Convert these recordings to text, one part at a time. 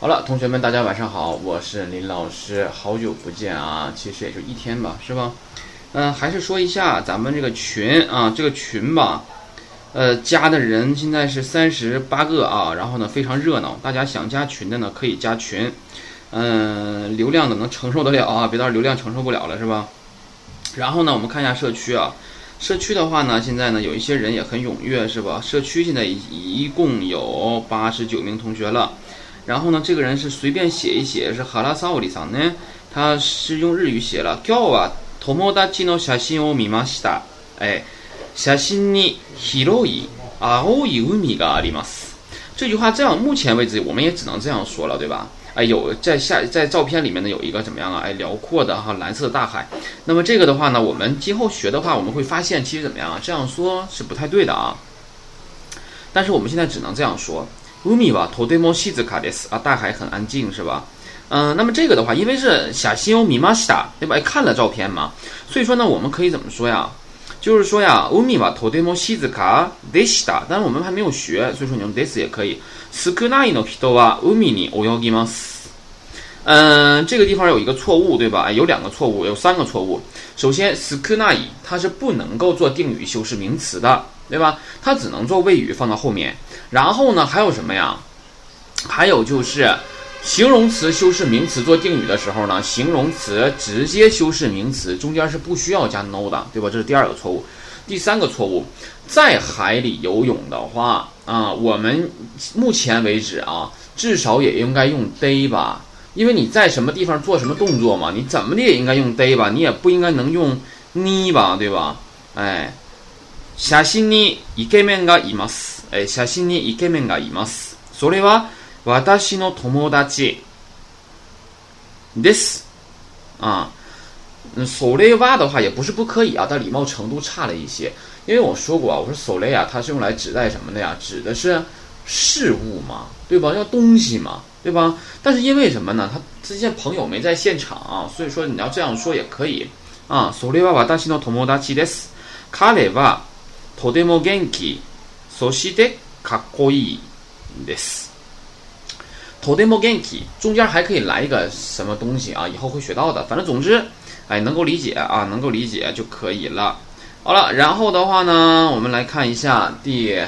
好了，同学们，大家晚上好，我是林老师，好久不见啊，其实也就一天吧，是吧？嗯，还是说一下咱们这个群啊，这个群吧，呃，加的人现在是三十八个啊，然后呢非常热闹，大家想加群的呢可以加群，嗯，流量呢能承受得了啊，别到时候流量承受不了了，是吧？然后呢，我们看一下社区啊，社区的话呢，现在呢有一些人也很踊跃，是吧？社区现在一一共有八十九名同学了。然后呢，这个人是随便写一写，是哈拉萨奥里桑呢，他是用日语写了。今日は友達の写真を見ました。哎，写真に広い青い海があります。这句话这样，目前为止我们也只能这样说了，对吧？哎，有在下在照片里面呢有一个怎么样啊？哎，辽阔的哈蓝色的大海。那么这个的话呢，我们今后学的话，我们会发现其实怎么样啊？这样说是不太对的啊。但是我们现在只能这样说。 乌米吧，头对莫西子卡迪斯啊，大海。很安静，是吧？嗯，那么这个的话，因为是小西欧米马西达，对吧？看了照片嘛，所以说呢，我们可以怎么说呀？就是说呀，乌米吧，头对莫西子卡迪西达，但是我们还没有学，所以说你用 this 也可以。斯科纳伊诺皮多瓦乌米尼欧要吉马斯。嗯，这个地方有一个错误，对吧？有两个错误，有三个错误。首先，斯科纳伊它是不能够做定语修饰名词的。对吧？它只能做谓语放到后面，然后呢，还有什么呀？还有就是形容词修饰名词做定语的时候呢，形容词直接修饰名词，中间是不需要加 no 的，对吧？这是第二个错误。第三个错误，在海里游泳的话啊，我们目前为止啊，至少也应该用 day 吧，因为你在什么地方做什么动作嘛，你怎么的也应该用 day 吧，你也不应该能用 ni 吧，对吧？哎。写真にイケメンがいます。 え写真にイケメンがいます。それは私の友達です。啊，それは的话也不是不可以啊，但礼貌程度差了一些。因为我说过啊，我说それ啊，它是用来指代什么的呀？指的是事物嘛，对吧？要东西嘛，对吧？但是因为什么呢？他之前朋友没在现场啊，所以说你要这样说也可以啊。それは私の友達です。彼はとても元気、 そしてかっこいいです。とても元気，中间还可以来一个什么东西啊？以后会学到的。反正总之，哎，能够理解啊，能够理解就可以了。好了，然后的话呢，我们来看一下第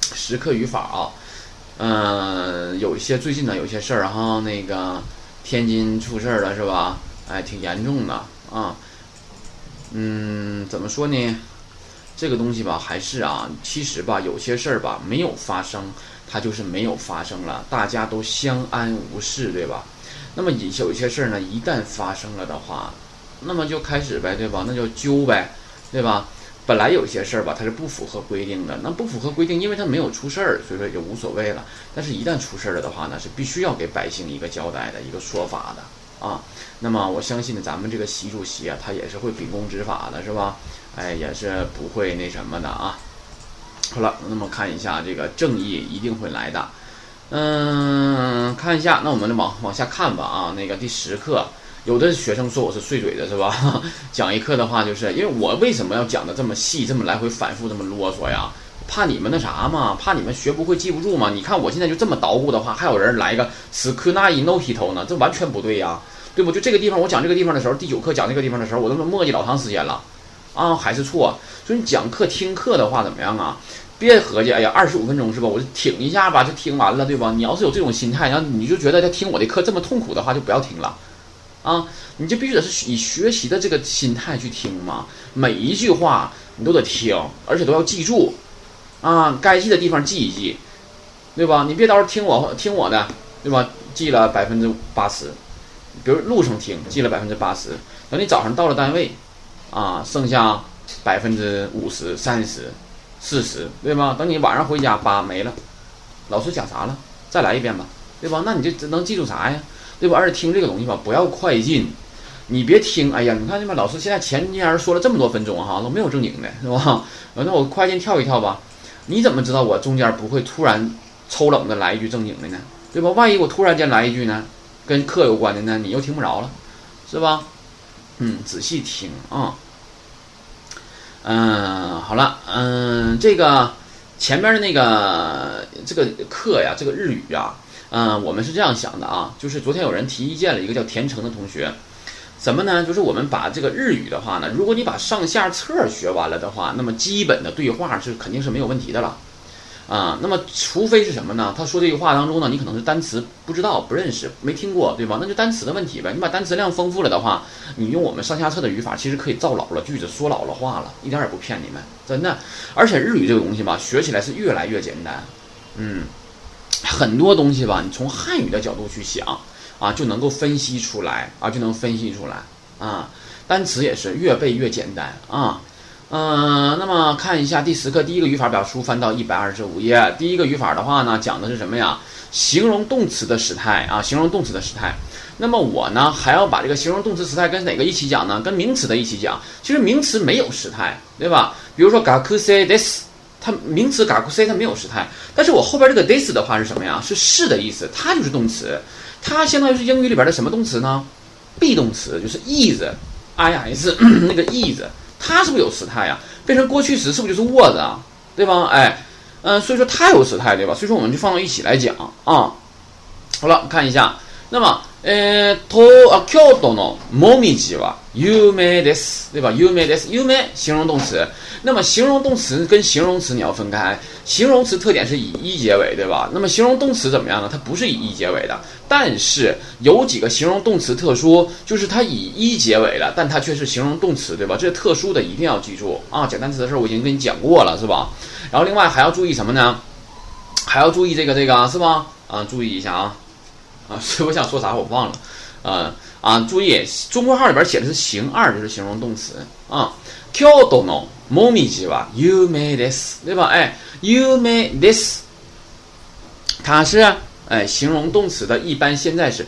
十课语法啊。嗯，有一些最近呢，有些事儿哈，那个天津出事儿了是吧？哎，挺严重的啊。嗯，怎么说呢？ 这个东西吧，还是啊，其实吧，有些事儿吧，没有发生，它就是没有发生了，大家都相安无事，对吧？那么有有些事儿呢，一旦发生了的话，那么就开始呗，对吧？那就揪呗，对吧？本来有些事儿吧，它是不符合规定的，那不符合规定，因为它没有出事儿，所以说也无所谓了。但是，一旦出事儿了的话呢，是必须要给百姓一个交代的一个说法的啊。那么，我相信呢，咱们这个习主席啊，他也是会秉公执法的，是吧？哎，也是不会那什么的啊。好了，那么看一下这个正义一定会来的。嗯，看一下，那我们往往下看吧啊。那个第十课，有的学生说我是碎嘴的，是吧？讲一课的话，就是因为我为什么要讲的这么细，这么来回反复，这么啰嗦呀？怕你们那啥嘛？怕你们学不会，记不住嘛？你看我现在就这么捣鼓的话，还有人来一个 s k u n a i no hit 呢？这完全不对呀，对不？就这个地方，我讲这个地方的时候，第九课讲这个地方的时候，我都磨叽老长时间了。啊，还是错。所以你讲课听课的话怎么样啊？别合计，哎呀，二十五分钟是吧？我就挺一下吧，就听完了，对吧？你要是有这种心态，然后你就觉得他听我的课这么痛苦的话，就不要听了。啊，你就必须得是以学习的这个心态去听嘛。每一句话你都得听，而且都要记住。啊，该记的地方记一记，对吧？你别到时候听我听我的，对吧？记了百分之八十，比如路上听记了百分之八十，等你早上到了单位。啊，剩下百分之五十、三十、四十，对吧？等你晚上回家，八没了，老师讲啥了？再来一遍吧，对吧？那你就能记住啥呀？对吧？而且听这个东西吧，不要快进，你别听。哎呀，你看，你们老师现在前天说了这么多分钟哈，都没有正经的，是吧？那我快进跳一跳吧。你怎么知道我中间不会突然抽冷的来一句正经的呢？对吧？万一我突然间来一句呢，跟课有关的呢，你又听不着了，是吧？嗯，仔细听啊。嗯，好了，嗯，这个前面的那个这个课呀，这个日语啊，嗯，我们是这样想的啊，就是昨天有人提意见了，一个叫田成的同学，什么呢？就是我们把这个日语的话呢，如果你把上下册学完了的话，那么基本的对话是肯定是没有问题的了。啊，那么除非是什么呢？他说这句话当中呢，你可能是单词不知道、不认识、没听过，对吧？那就单词的问题呗。你把单词量丰富了的话，你用我们上下册的语法，其实可以造老了句子，说老了话了，一点也不骗你们，真的。而且日语这个东西吧，学起来是越来越简单。嗯，很多东西吧，你从汉语的角度去想啊，就能够分析出来啊，就能分析出来啊。单词也是越背越简单啊。嗯，那么看一下第十课第一个语法表，书翻到一百二十五页。第一个语法的话呢，讲的是什么呀？形容动词的时态啊，形容动词的时态。那么我呢，还要把这个形容动词时态跟哪个一起讲呢？跟名词的一起讲。其实名词没有时态，对吧？比如说 gakuse this，它名词 gakuse 它没有时态，但是我后边这个 this 的话是什么呀？是是的意思，它就是动词，它相当于是英语里边的什么动词呢？be 动词，就是 is，is 那个 is。它是不是有时态呀？变成过去时是不是就是 was 啊？对吧？哎，嗯，所以说它有时态，对吧？所以说我们就放到一起来讲啊。好了，看一下，那么。呃，とあ京都のもみじは有名です，对吧？有名です，有名形容动词。那么形容动词跟形容词你要分开。形容词特点是以一结尾，对吧？那么形容动词怎么样呢？它不是以一结尾的，但是有几个形容动词特殊，就是它以一结尾的，但它却是形容动词，对吧？这是特殊的，一定要记住啊！讲单词的事儿我已经跟你讲过了，是吧？然后另外还要注意什么呢？还要注意这个这个，是吧？啊，注意一下啊。 啊，所以我想说啥我忘了，呃啊，注意，中国号里边写的是形二，就是形容动词啊。京都のもみじは有名です，对吧？哎，有名です，它是哎形容动词的一般现在时。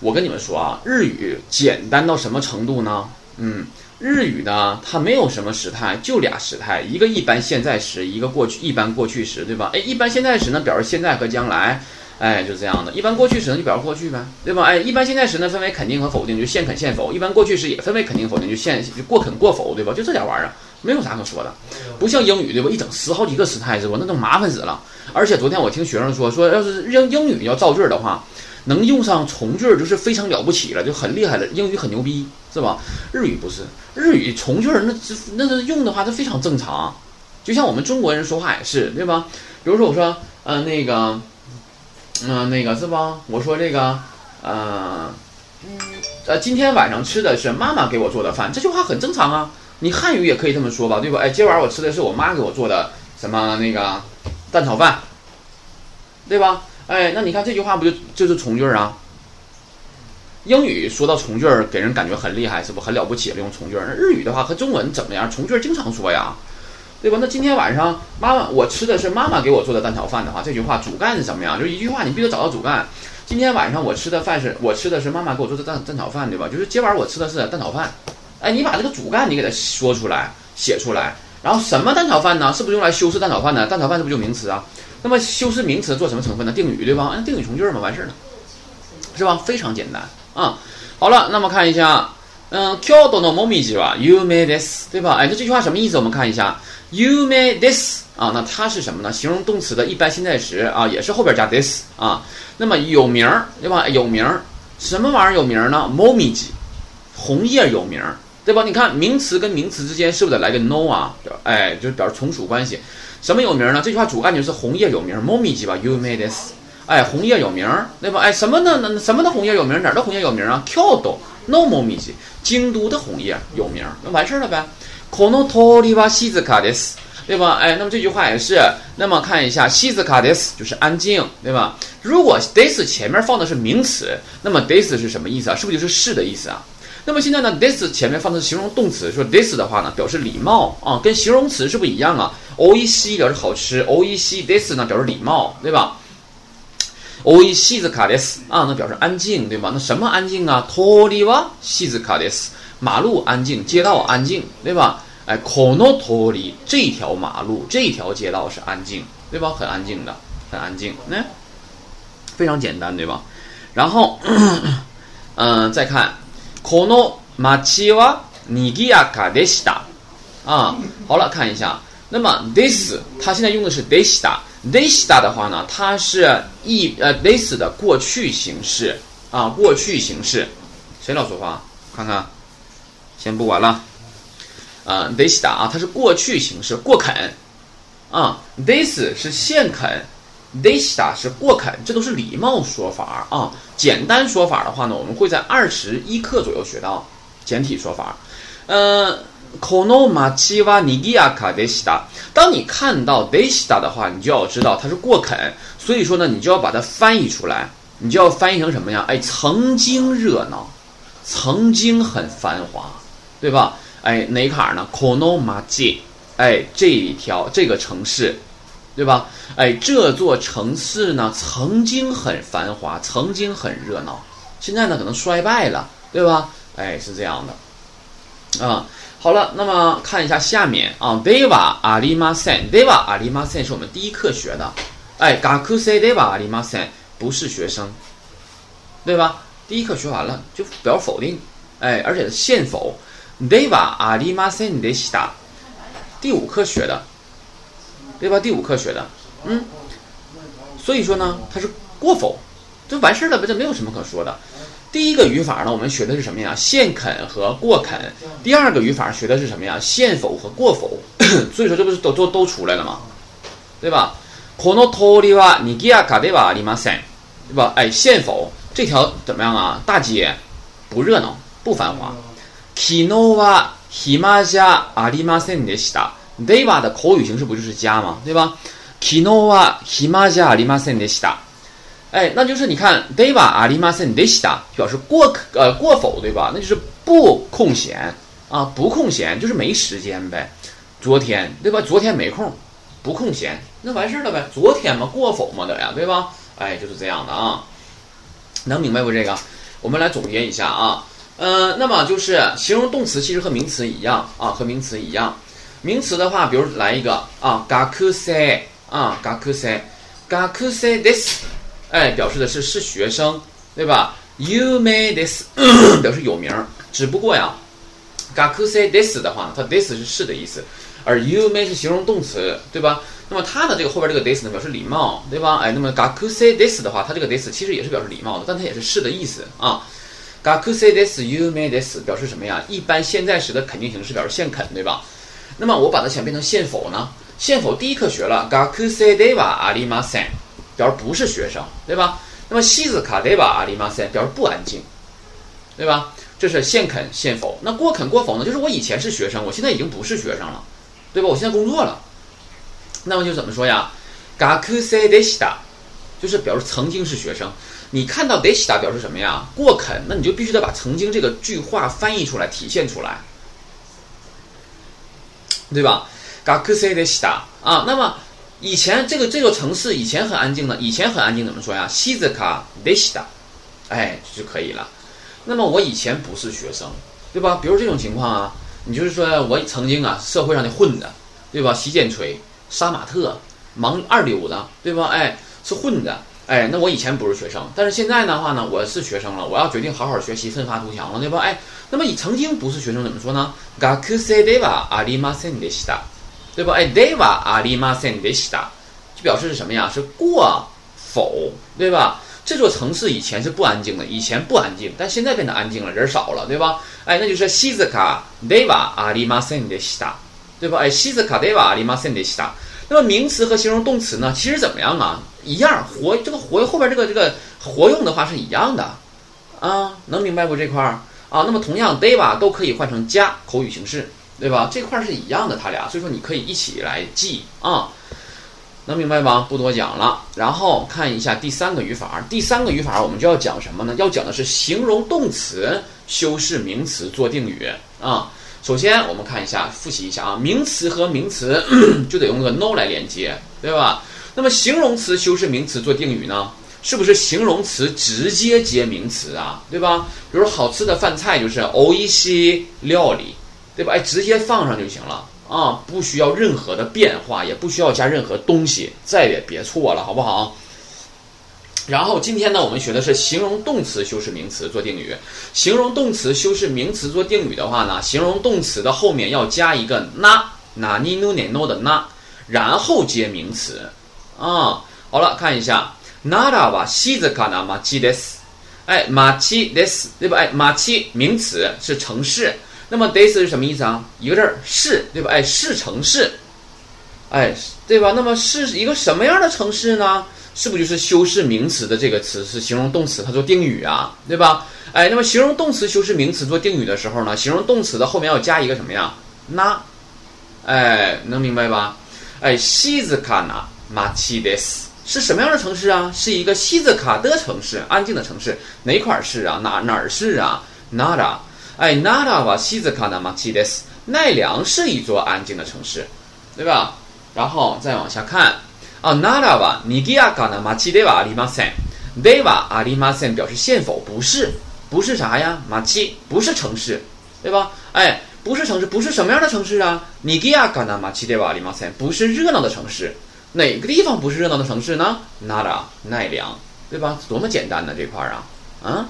我跟你们说啊，日语简单到什么程度呢？嗯，日语呢，它没有什么时态，就俩时态，一个一般现在时，一个过去一般过去时，对吧？哎，一般现在时呢，表示现在和将来。 哎，就是这样的。一般过去时呢，就表示过去呗，对吧？哎，一般现在时呢，分为肯定和否定，就现肯现否。一般过去时也分为肯定否定，就现就过肯过否，对吧？就这点玩意儿，没有啥可说的。不像英语，对吧？一整十好几个时态，是吧？那都麻烦死了。而且昨天我听学生说，说要是英英语要造句的话，能用上从句就是非常了不起了，就很厉害了。英语很牛逼，是吧？日语不是，日语从句那那是用的话，它非常正常。就像我们中国人说话也是，对吧？比如说我说，嗯，那个。嗯，那个是吧？我说这个，呃，呃，今天晚上吃的是妈妈给我做的饭，这句话很正常啊。你汉语也可以这么说吧，对吧？哎，今晚我吃的是我妈给我做的什么那个蛋炒饭，对吧？哎，那你看这句话不就就是从句啊？英语说到从句儿，给人感觉很厉害，是不很了不起了？用从句儿。日语的话和中文怎么样？从句儿经常说呀。对吧？那今天晚上妈妈我吃的是妈妈给我做的蛋炒饭的话，这句话主干是什么呀？就是一句话，你必须找到主干。今天晚上我吃的饭是我吃的是妈妈给我做的蛋蛋炒饭，对吧？就是今晚我吃的是蛋炒饭。哎，你把这个主干你给它说出来，写出来。然后什么蛋炒饭呢？是不是用来修饰蛋炒饭呢？蛋炒饭是不是就名词啊？那么修饰名词做什么成分呢？定语对吧？按定语从句嘛，完事儿了，是吧？非常简单啊。好了，那么看一下，嗯，京都のもみじは有名です，对吧？哎，那这句话什么意思？我们看一下。 You made this 啊，那它是什么呢？形容动词的一般现在时啊，也是后边加 this 啊。那么有名儿对吧？有名儿，什么玩意儿有名儿呢？Momiji，红叶有名儿对吧？你看名词跟名词之间是不是得来个 no 啊？哎，就是表示从属关系。什么有名儿呢？这句话主干就是红叶有名儿，Momiji 吧？You made this，哎，红叶有名儿对吧？哎，什么呢？什么的红叶有名儿？哪儿的红叶有名儿啊？Kyoto no Momiji，京都的红叶有名儿，那完事儿了呗。この通りは静かです，对吧？哎，那么这句话也是。那么看一下，静かです就是安静，对吧？如果 this 前面放的是名词，那么 this 是什么意思啊？是不是就是是的意思啊？那么现在呢，this 前面放的是形容动词，说 this 的话呢，表示礼貌啊，跟形容词是不一样啊。おいしい表示好吃，おいしい this 呢表示礼貌，对吧？おいしいかです啊，那表示安静，对吧？那什么安静啊？通りは静かです。 马路安静，街道安静，对吧？哎，この通り这条马路，这条街道是安静，对吧？很安静的，很安静，那非常简单，对吧？然后，嗯，再看この街は賑やかでした。啊，好了，看一下，那么 this 它现在用的是でした。 this 的话呢，它是一呃 this 的过去形式啊，过去形式。谁老说话？看看， 先不管了。啊，this 啊，它是过去形式，过肯啊，this 是现肯，this 是过肯，这都是礼貌说法啊。简单说法的话呢，我们会在二十一课左右学到简体说法。嗯。この街は賑やかでした。当你看到でした的话，你就要知道它是过肯，所以说呢，你就要把它翻译出来，你就要翻译成什么呀？哎，曾经热闹，曾经很繁华， 对吧？哎，哪卡呢？？Konomaji，哎，这一条这个城市，对吧？哎，这座城市呢，曾经很繁华，曾经很热闹，现在呢，可能衰败了，对吧？哎，是这样的，啊。好了，那么看一下下面啊，deva arimasen，deva arimasen 是我们第一课学的，哎，gakuse deva arimasen 不是学生，对吧？第一课学完了就表否定，哎，而且是现否是现否，deva arimasen d e s a 第五课学的，对吧？第五课学的，嗯，所以说呢，它是过否，就完事儿了呗，这没有什么可说的。第一个语法呢，我们学的是什么呀？现肯和过肯。第二个语法学的是什么呀？现否和过否。所以说这不是都都都出来了吗？对吧？この通りは賑やかではありません，对吧？哎，现否这条怎么样啊？大街不热闹，不繁华。 昨日は暇じゃありませんでした。では的口语形式不就是加吗？对吧？昨日は暇じゃありませんでした。哎，那就是你看，deva 阿里马森 desta 表示过呃过否对吧？那就是不空闲啊，不空闲就是没时间呗。昨天对吧？昨天没空，不空闲，那完事儿了呗。昨天嘛，过否嘛的呀，对吧？哎，就是这样的啊。能明白不？这个，我们来总结一下啊。 嗯，那么就是形容动词其实和名词一样啊，和名词一样。名词的话，比如来一个啊，gakuse 啊，gakuse，gakuse this。哎，表示的是是学生，对吧？You may this 表示有名，只不过呀，gakuse this 的话，它 this 是是的意思，而 you may 是形容动词，对吧？那么它的这个后边这个 this 呢，表示礼貌，对吧？哎，那么 gakuse this 的话，它这个 this 其实也是表示礼貌的，但它也是是的意思啊。Gakuse this you may this 表示什么呀？一般现在时的肯定形式表示现肯，对吧？那么我把它想变成现否呢？现否第一课学了 gakuse deva arimasen。表示不是学生，对吧？那么西子卡德巴阿里马塞表示不安静，对吧？这是现肯现否。那过肯过否呢？就是我以前是学生，我现在已经不是学生了，对吧？我现在工作了。那么就怎么说呀？嘎克塞德西达，就是表示曾经是学生。你看到德西达表示什么呀？过肯，那你就必须得把曾经这个句话翻译出来，体现出来，对吧？嘎克塞德西达啊，那么。以前这个这座城市以前很安静的，以前很安静怎么说呀？西子卡德西达，哎就可以了。那么我以前不是学生，对吧？比如这种情况啊，你就是说我曾经啊社会上的混子，对吧？洗剪吹、杀马特、忙二流的，对吧？哎是混子，哎那我以前不是学生，但是现在的话呢，我是学生了，我要决定好好学习，奋发图强了，对吧？哎，那么以曾经不是学生怎么说呢？ガクセデバアリマセンデシダ。对吧？哎，deva 阿里马森德西达，就表示是什么呀？是过否，对吧？这座城市以前是不安静的，以前不安静，但现在变得安静了，人少了，对吧？哎，那就是西子卡 deva 阿里马森德西达，对吧？哎，西子卡 deva 阿里马森德西达。那么名词和形容动词呢？其实怎么样啊？ 一样，活这个活后边这个这个活用的话是一样的啊，能明白不这块儿啊？那么同样，day 吧都可以换成加口语形式。对吧？这块是一样的，它俩，所以说你可以一起来记啊，能明白吗？不多讲了。然后看一下第三个语法，第三个语法我们就要讲什么呢？要讲的是形容动词修饰名词做定语啊。首先我们看一下，复习一下啊，名词和名词 就得用个 no 来连接，对吧？那么形容词修饰名词做定语呢，是不是形容词直接接名词啊？对吧？比如好吃的饭菜就是欧一西料理。对吧？哎，直接放上就行了啊，不需要任何的变化，也不需要加任何东西，再也别错了，好不好？然后今天呢，我们学的是形容动词修饰名词做定语。形容动词修饰名词做定语的话呢，形容动词的后面要加一个 na，na ni nu ne no 的 na，然后接名词啊。好了，看一下，奈良は静かな町です。哎，町です，对吧？哎，町名词是城市。那么 this 是什么意思啊？一个字儿是，对吧？哎，是城市，哎，对吧？那么是一个什么样的城市呢？是不是就是修饰名词的这个词是形容动词，它做定语啊，对吧？哎，那么形容动词修饰名词做定语的时候呢，形容动词的后面要加一个什么呀？那，哎，能明白吧？哎，西子卡纳 马奇德斯是什么样的城市啊？是一个西子卡的城市，安静的城市，哪块是啊？哪哪儿是啊？那达。哎，奈良は静かな町です。奈良是一座安静的城市，对吧？然后再往下看啊，奈良は賑やかな町ではありません。ではありません表示现否，不是，不是啥呀？町不是城市，对吧？哎，不是城市，不是什么样的城市啊？賑やかな町ではありません，不是热闹的城市。 哪个地方不是热闹的城市呢？奈良，奈良，对吧？多么简单呢这块儿啊，啊，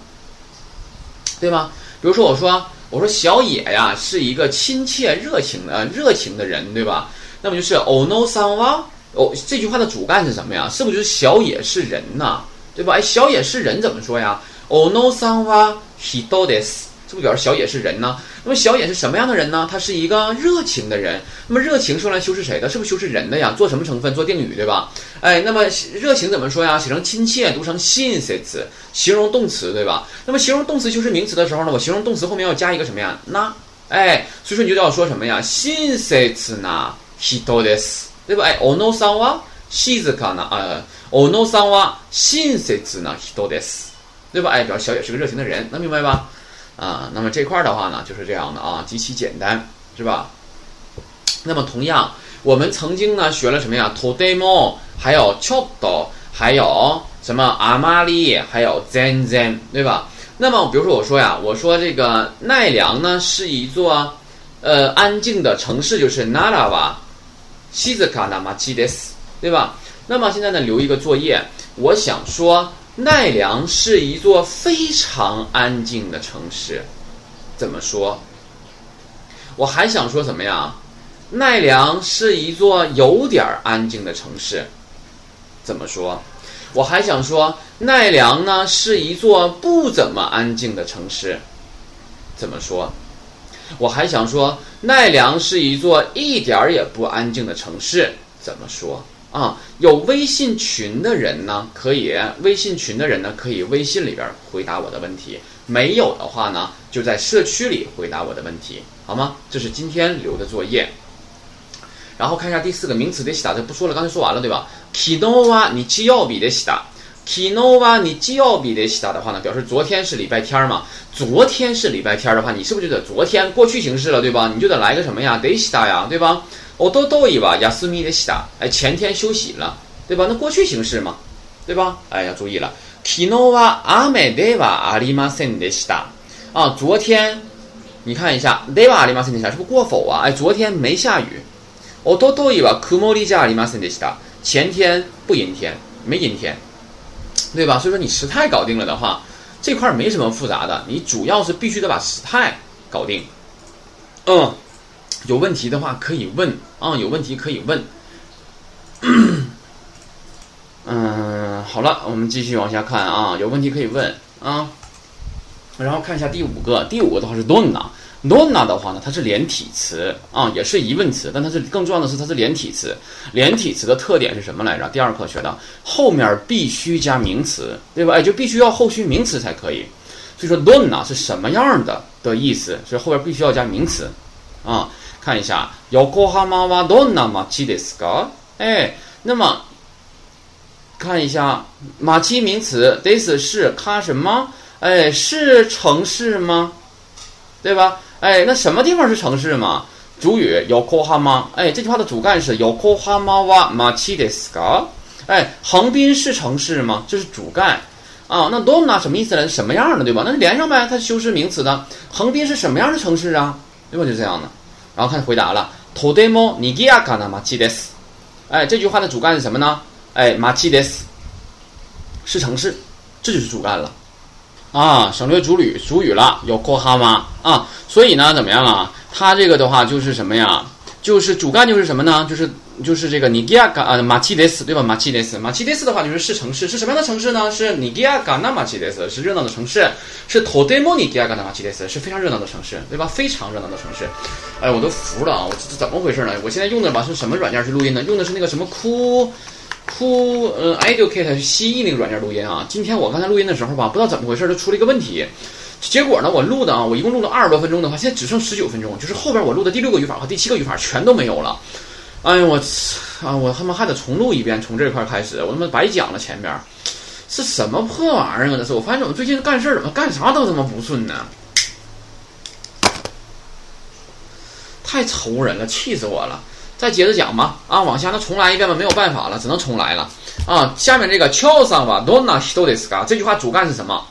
对吧？比如说，我说，我说小野呀是一个亲切热情的热情的人，对吧？那么就是 ono sanwa，哦，这句话的主干是什么呀？是不是就是小野是人呐？对吧？哎，小野是人怎么说呀？ono sanwa hito des。是不表示小野是人呢？那么小野是什么样的人呢？他是一个热情的人。那么热情说来修饰谁的？是不是修饰人的呀？做什么成分？做定语对吧？哎，那么热情怎么说呀？写成亲切，读成亲切词，形容动词对吧？那么形容动词修饰名词的时候呢？我形容动词后面要加一个什么呀？那，哎，所以说你就要说什么呀？亲切词呢？hito des，对吧？哎，ono san wa shizuka 呢？呃，ono san wa 亲切词呢？hito des，对吧？哎，表示小野是个热情的人，能明白吧？啊，那么这块儿的话呢，就是这样的啊，极其简单，是吧？那么同样，我们曾经呢学了什么呀？todemo，还有 chodo，还有什么阿玛里，还有 zen zen，对吧？那么比如说我说呀，我说这个奈良呢是一座呃安静的城市，就是 nara 西子卡纳马基德斯，对吧？那么现在呢留一个作业，我想说。奈良是一座非常安静的城市，怎么说？我还想说什么呀？奈良是一座有点安静的城市，怎么说？我还想说奈良呢是一座不怎么安静的城市，怎么说？我还想说奈良是一座一点也不安静的城市，怎么说？啊，有微信群的人呢，可以微信群的人呢，可以微信里边回答我的问题；没有的话呢，就在社区里回答我的问题，好吗？这是今天留的作业。然后看一下第四个名词的西达，这不说了，刚才说完了对吧？kino wa ni chi yo bi de 西达，kino wa ni chi yo bi de 西达的话呢，表示昨天是礼拜天嘛。昨天是礼拜天的话，你是不是就得昨天过去形式了，对吧？你就得来个什么呀，de 西达呀，对吧？哦，都都一吧，亚斯米的西达，哎，前天休息了，对吧？那过去形式嘛，对吧？哎，要注意了。昨日は雨ではありませんでした。啊，昨天，你看一下，ではありませんでした，是不是过否啊？哎，昨天没下雨。哦，都都一吧，曇りじゃありませんでした。前天不阴天，没阴天，对吧？所以说你时态搞定了的话，这块没什么复杂的，你主要是必须得把时态搞定。嗯。 有问题的话可以问啊，有问题可以问。嗯，好了，我们继续往下看啊，有问题可以问啊。然后看一下第五个，第五个的话是 donna，donna 的话呢，它是连体词啊，也是疑问词，但它是更重要的是它是连体词。连体词的特点是什么来着？第二课学的，后面必须加名词，对吧？哎，就必须要后续名词才可以。所以说 donna 是什么样的的意思？所以后边必须要加名词啊。看一下，横浜はどんな町ですか？哎，那么看一下，町名词，this 是它什么？哎，是城市吗？对吧？哎，那什么地方是城市嘛？主语横浜，哎，这句话的主干是横浜は町ですか？哎，横滨是城市吗？这是主干啊。那どんな什么意思呢？什么样的，对吧？那就连上呗，它修饰名词的。横滨是什么样的城市啊？对吧？就这样的。 然后看回答了，とても賑やかな町です。哎，这句话的主干是什么呢？哎，町です，是城市，这就是主干了。啊，省略主语，主语了，有 k o h a m a 啊。所以呢，怎么样啊？它这个的话就是什么呀？ 就是主干就是什么呢？就是就是这个尼基亚嘎啊马奇德斯对吧？马奇德斯马奇德斯的话就是是城市，是什么样的城市呢？是尼基亚嘎那马奇德斯是热闹的城市，是托德莫尼基亚嘎那马奇德斯是非常热闹的城市，对吧？非常热闹的城市。哎，我都服了啊！我这怎么回事呢？我现在用的吧是什么软件去录音呢？用的是那个什么酷酷呃 Educate 蜥蜴那个软件录音啊。今天我刚才录音的时候吧，不知道怎么回事就出了一个问题。结果呢，我录的啊，我一共录了二十多分钟的话，现在只剩十九分钟，就是后边我录的第六个语法和第七个语法全都没有了。哎呀，我啊，我他妈还得重录一遍，从这块开始，我他妈白讲了前边，是什么破玩意儿啊？这是我发现怎么最近干事怎么干啥都他妈不顺呢？太愁人了，气死我了！再接着讲吧，啊，往下那重来一遍吧，没有办法了，只能重来了。啊，下面这个敲上吧，dona hito deska，这句话主干是什么？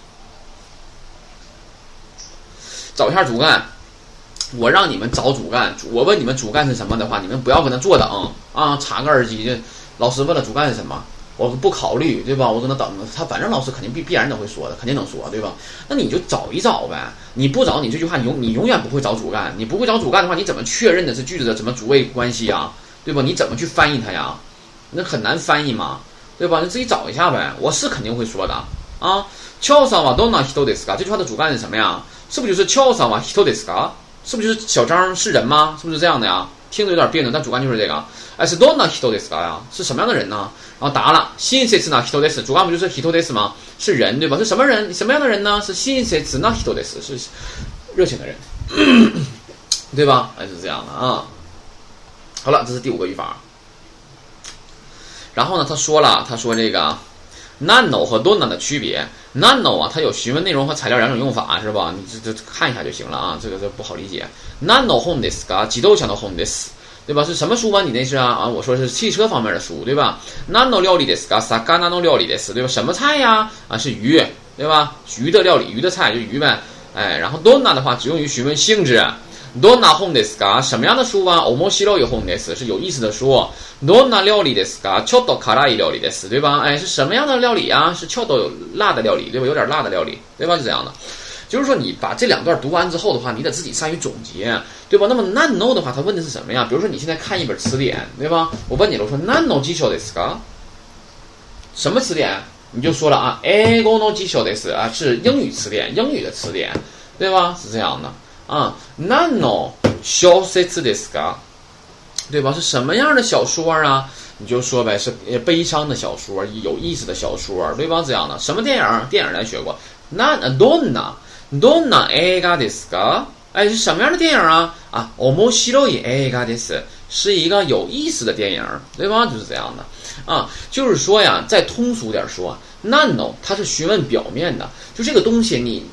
找一下主干，我让你们找主干。我问你们主干是什么的话，你们不要跟他坐等啊！插个耳机，老师问了主干是什么，我不考虑，对吧？我搁那等他，反正老师肯定必必然都会说的，肯定能说，对吧？那你就找一找呗。你不找，你这句话你永你永远不会找主干。你不会找主干的话，你怎么确认的是句子的什么主谓关系啊？对吧？你怎么去翻译它呀？那很难翻译嘛，对吧？你自己找一下呗。我是肯定会说的啊。乔桑瓦多纳希多德斯卡，这句话的主干是什么呀？是不是就是乔桑瓦希多德斯卡？是不就是小张是人吗？是不是这样的呀？听着有点别扭，但主干就是这个。哎，是多纳希多德斯卡呀？是什么样的人呢？然后答了，新塞斯纳希多德斯，主干不就是希多德斯吗？是人对吧？是什么人？什么样的人呢？是新塞斯纳希多德斯，是热情的人，对吧？哎，是这样的啊。好了，这是第五个语法。然后呢，他说了，他说这个 nano 和 dona 的区别。nano 啊，它有询问内容和材料两种用法，是吧？你这这看一下就行了啊。这个这不好理解。nano home this 啊，几都想到 home this，对吧？是什么书吗？你那是啊啊？我说是汽车方面的书，对吧？nano 料理 this 啊，saga nano 料理 this，对吧？什么菜呀？啊，是鱼，对吧？鱼的料理，鱼的菜就鱼呗。哎，然后 dona 的话只用于询问性质。Dona home this 啊，什么样的书啊面白い本です是有意思的书。どんな料理 this 啊，chodo karai 料理です对吧？哎，是什么样的料理啊？是 chodo 有辣的料理，对吧？有点辣的料理，对吧？是这样的。就是说，你把这两段读完之后的话，你得自己善于总结，对吧？那么 nano 的话，他问的是什么呀？比如说你现在看一本词典，对吧？我问你了，我说 nano 技巧 this 啊，什么词典？你就说了啊，ego no 技巧 this 啊，是英语词典，英语的词典，对吧？是这样的。啊，nano 小说ですか？对吧？是什么样的小说啊？你就说呗，是悲伤的小说，有意思的小说，对吧？这样的。什么电影？电影咱学过。那 donna donna 映画ですか？哎，是什么样的电影啊？啊，面白い映画です，是一个有意思的电影，对吧？就是这样的。啊，就是说呀，再通俗点说，nano 它是询问表面的，就这个东西你。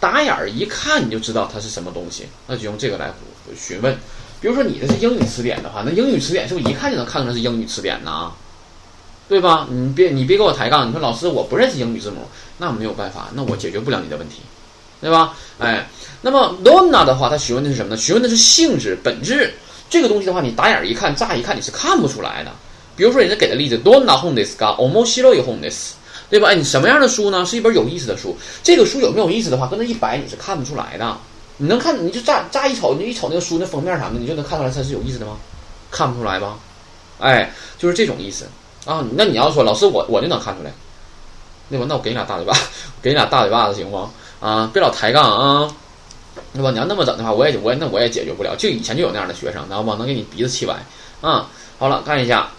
打眼儿一看你就知道它是什么东西，那就用这个来询问。比如说你的是英语词典的话，那英语词典是不是一看就能看出来是英语词典呢？对吧？你别你别给我抬杠，你说老师我不认识英语字母，那没有办法，那我解决不了你的问题，对吧？哎，那么 dona 的话，它询问的是什么呢？询问的是性质、本质。这个东西的话，你打眼儿一看，乍一看你是看不出来的。比如说人家给的例子，dona home this ga omo shiro home this。对吧？哎，你什么样的书呢？是一本有意思的书。这个书有没有意思的话，跟那一摆你是看不出来的。你能看，你就乍乍一瞅，你一瞅那个书那封面啥的，你就能看出来它是有意思的吗？看不出来吧？哎，就是这种意思啊。那你要说老师，我我就能看出来，对吧？那我给你俩大嘴巴，给你俩大嘴巴子行吗？啊，别老抬杠啊，对吧？你要那么整的话，我也我也那我也解决不了。就以前就有那样的学生，知道吗？能给你鼻子气歪啊。好了，看一下。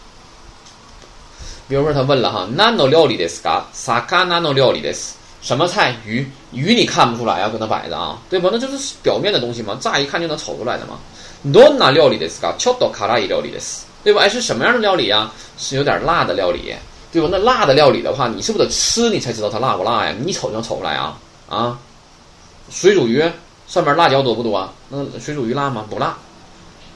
比如说他问了哈，nano 料理的 ska，saka nano 料理的什么菜？鱼，鱼你看不出来啊，搁那摆着啊，对吧？那就是表面的东西嘛，乍一看就能瞅出来的嘛。dona 料理的 ska，chodo karai 料理的，对吧？哎，是什么样的料理啊？是有点辣的料理，对吧？那辣的料理的话，你是不是得吃你才知道它辣不辣呀？你一瞅就能瞅出来啊？啊，水煮鱼上面辣椒多不多？那水煮鱼辣吗？不辣。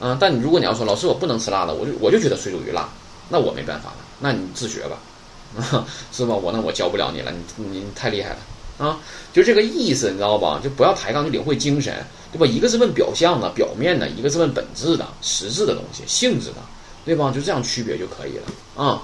嗯，但你如果你要说老师我不能吃辣的，我就我就觉得水煮鱼辣，那我没办法了。那你自学吧，啊是吧？我那我教不了你了，你你太厉害了啊！就这个意思，你知道吧？就不要抬杠，就领会精神，对吧？一个是问表象的、表面的，一个是问本质的、实质的东西、性质的，对吧？就这样区别就可以了啊。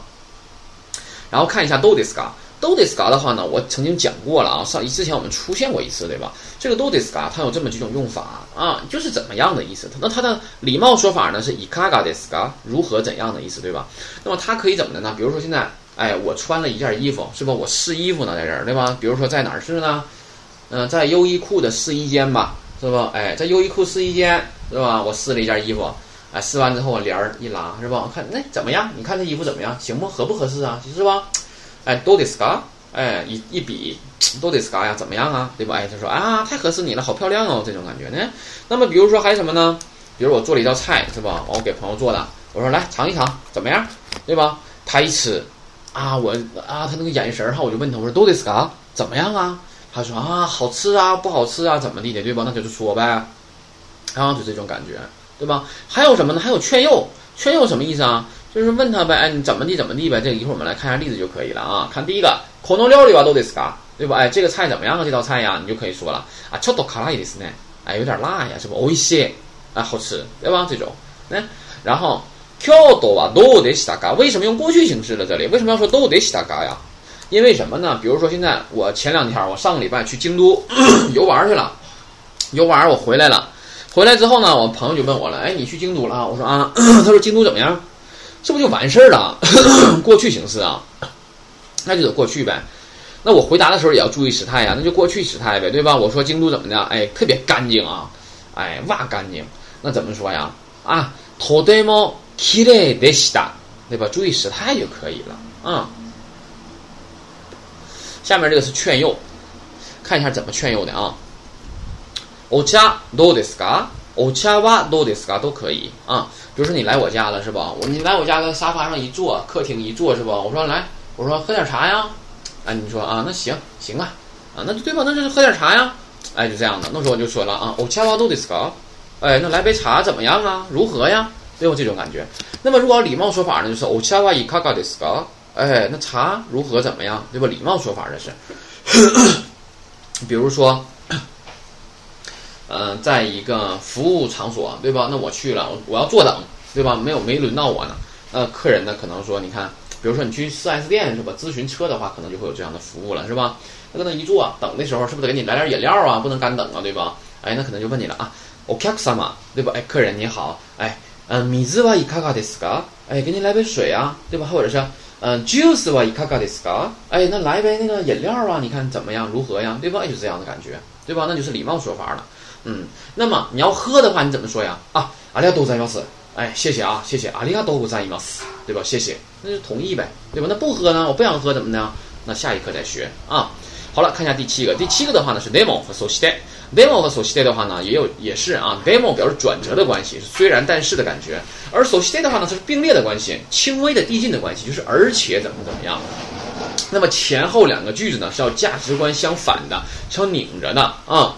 然后看一下 do this ga do this ga 的话呢，我曾经讲过了啊，上之前我们出现过一次，对吧？这个 do this ga 它有这么几种用法啊，就是怎么样的意思？那它的礼貌说法呢是 ikaga this a 如何怎样的意思，对吧？那么它可以怎么的呢？比如说现在，哎，我穿了一件衣服，是吧？我试衣服呢，在这儿，对吧？比如说在哪儿试呢？嗯，在优衣库的试衣间吧，是吧？哎，在优衣库试衣间，是吧？我试了一件衣服，哎，试完之后我帘儿一拉，是吧？看那怎么样？你看这衣服怎么样？行不？合不合适啊？是吧？哎，do this ga，哎，一一比，do this ga 呀，怎么样啊？对吧？哎，他说啊，太合适你了，好漂亮哦，这种感觉呢。那么比如说还有什么呢？比如我做了一道菜，是吧？我给朋友做的，我说来尝一尝，怎么样？对吧？他一吃，啊，我啊，他那个眼神哈，我就问他，我说 do this ga 怎么样啊？他说啊，好吃啊，不好吃啊，怎么地的，对吧？那就是说呗，啊，就这种感觉，对吧？还有什么呢？还有劝诱，劝诱什么意思啊？就是问他呗，哎，你怎么地怎么地呗？这个一会儿我们来看一下例子就可以了啊。看第一个，可能料理吧都得是嘎，对吧？哎，这个菜怎么样啊？这道菜呀，你就可以说了啊，ちょっと辛いですね，哎，有点辣呀，是不？おいしい，啊，好吃，对吧？这种，哎，然后京都はどうでしたか？为什么用过去形式了？这里为什么要说どうでしたか呀？因为什么呢？比如说现在我前两天，我上个礼拜去京都游玩去了，游玩我回来了，回来之后呢，我朋友就问我了，哎，你去京都了？我说啊，他说京都怎么样？ 这不就完事儿了？过去形式啊，那就得过去呗。那我回答的时候也要注意时态呀，那就过去时态呗，对吧？我说京都怎么的？哎，特别干净啊，哎，哇干净。那怎么说呀？啊，とても綺麗でした，对吧？注意时态就可以了啊。下面这个是劝诱，看一下怎么劝诱的啊。お茶どうですか？ お茶はどうですか？都可以啊。比如说你来我家了是吧？我你来我家，在沙发上一坐，客厅一坐是吧？我说来，我说喝点茶呀。哎，你说啊，那行行啊，啊，那就对吧？那就是喝点茶呀。哎，就这样的。那时候我就说了啊，お茶はどうですか？哎，那来杯茶怎么样啊？如何呀？对吧？这种感觉。那么如果礼貌说法呢，就是お茶はいかがですか？哎，那茶如何怎么样？对吧？礼貌说法这是。比如说。 嗯，在一个服务场所，对吧？那我去了，我要坐等，对吧？没有没轮到我呢。那客人呢，可能说，你看，比如说你去 4S 店是吧？咨询车的话，可能就会有这样的服务了，是吧？那搁那一坐等的时候，是不是得给你来点饮料啊？不能干等啊，对吧？哎，那可能就问你了啊，OK 什么？对吧？哎，客人你好，哎，嗯，米兹瓦伊卡卡的斯嘎，哎，给你来杯水啊，对吧？或者是，嗯，juice 瓦伊卡卡的斯嘎，哎，那来杯那个饮料啊，你看怎么样？如何呀？对吧？就这样的感觉，对吧？那就是礼貌说法了。嗯，那么你要喝的话，你怎么说呀？啊，阿里亚多赞伊马斯，哎，谢谢啊，谢谢，阿里亚多不赞伊马斯，对吧？谢谢，那就同意呗，对吧？那不喝呢？我不想喝，怎么呢？那下一课再学啊。好了，看一下第七个，第七个的话呢是 demo 和 so stay，demo 和 so stay 的话呢也有也是啊，demo 表示转折的关系，是虽然但是的感觉，而 so stay 的话呢它是并列的关系，轻微的递进的关系，就是而且怎么怎么样。那么前后两个句子呢是要价值观相反的，是要拧着的啊。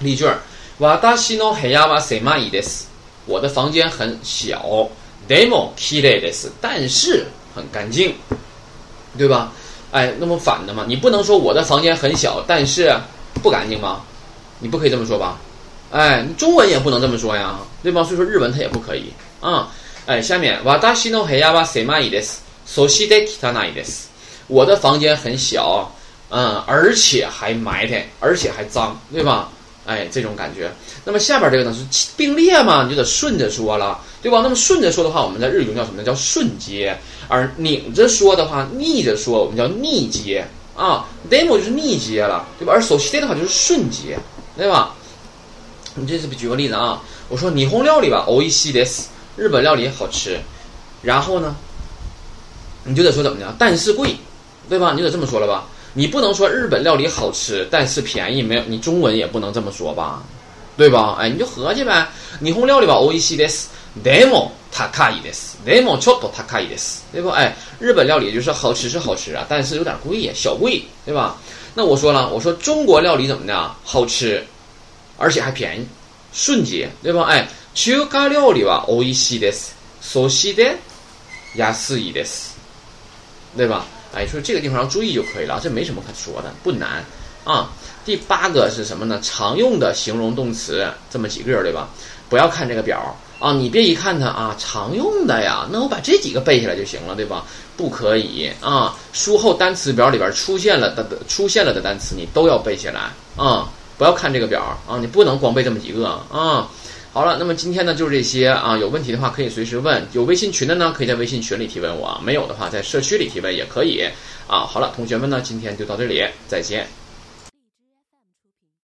例句儿，わたしの部屋は狭いです。我的房间很小。でも綺麗です。但是很干净，对吧？哎，那么反的嘛，你不能说我的房间很小，但是不干净吗？你不可以这么说吧？哎，中文也不能这么说呀，对吧？所以说日文它也不可以啊。哎，下面わたしの部屋は狭いです。そして汚いです。我的房间很小，嗯，而且还埋汰，而且还脏，对吧？ 哎，这种感觉。那么下边这个呢是并列嘛，你就得顺着说了，对吧？那么顺着说的话，我们在日语中叫什么呢？叫顺接。而拧着说的话，逆着说，我们叫逆接啊。demo 就是逆接了，对吧？而 so s 的话就是顺接，对吧？你这是举个例子啊，我说霓虹料理吧，おいしいです。日本料理好吃，然后呢，你就得说怎么的？但是贵，对吧？你得这么说了吧？ 你不能说日本料理好吃，但是便宜没有？你中文也不能这么说吧，对吧？哎，你就合计呗。霓虹料理吧，おいしいです。でも高いです。でもちょっと高いです，对吧？哎，日本料理就是好吃是好吃啊，但是有点贵呀，小贵，对吧？那我说了，我说中国料理怎么的？好吃，而且还便宜，顺捷，对吧？哎，中華料理はおいしいです。そして安いです，对吧？ 哎，说这个地方要注意就可以了，这没什么可说的，不难啊。第八个是什么呢？常用的形容动词这么几个，对吧？不要看这个表，啊，你别一看它啊，常用的呀，那我把这几个背下来就行了，对吧？不可以啊，书后单词表里边出现了的出现了的单词，你都要背下来啊，不要看这个表啊，你不能光背这么几个啊。好了，那么今天呢就是这些啊，有问题的话可以随时问，有微信群的呢可以在微信群里提问我，没有的话在社区里提问也可以啊。好了，同学们呢今天就到这里，再见。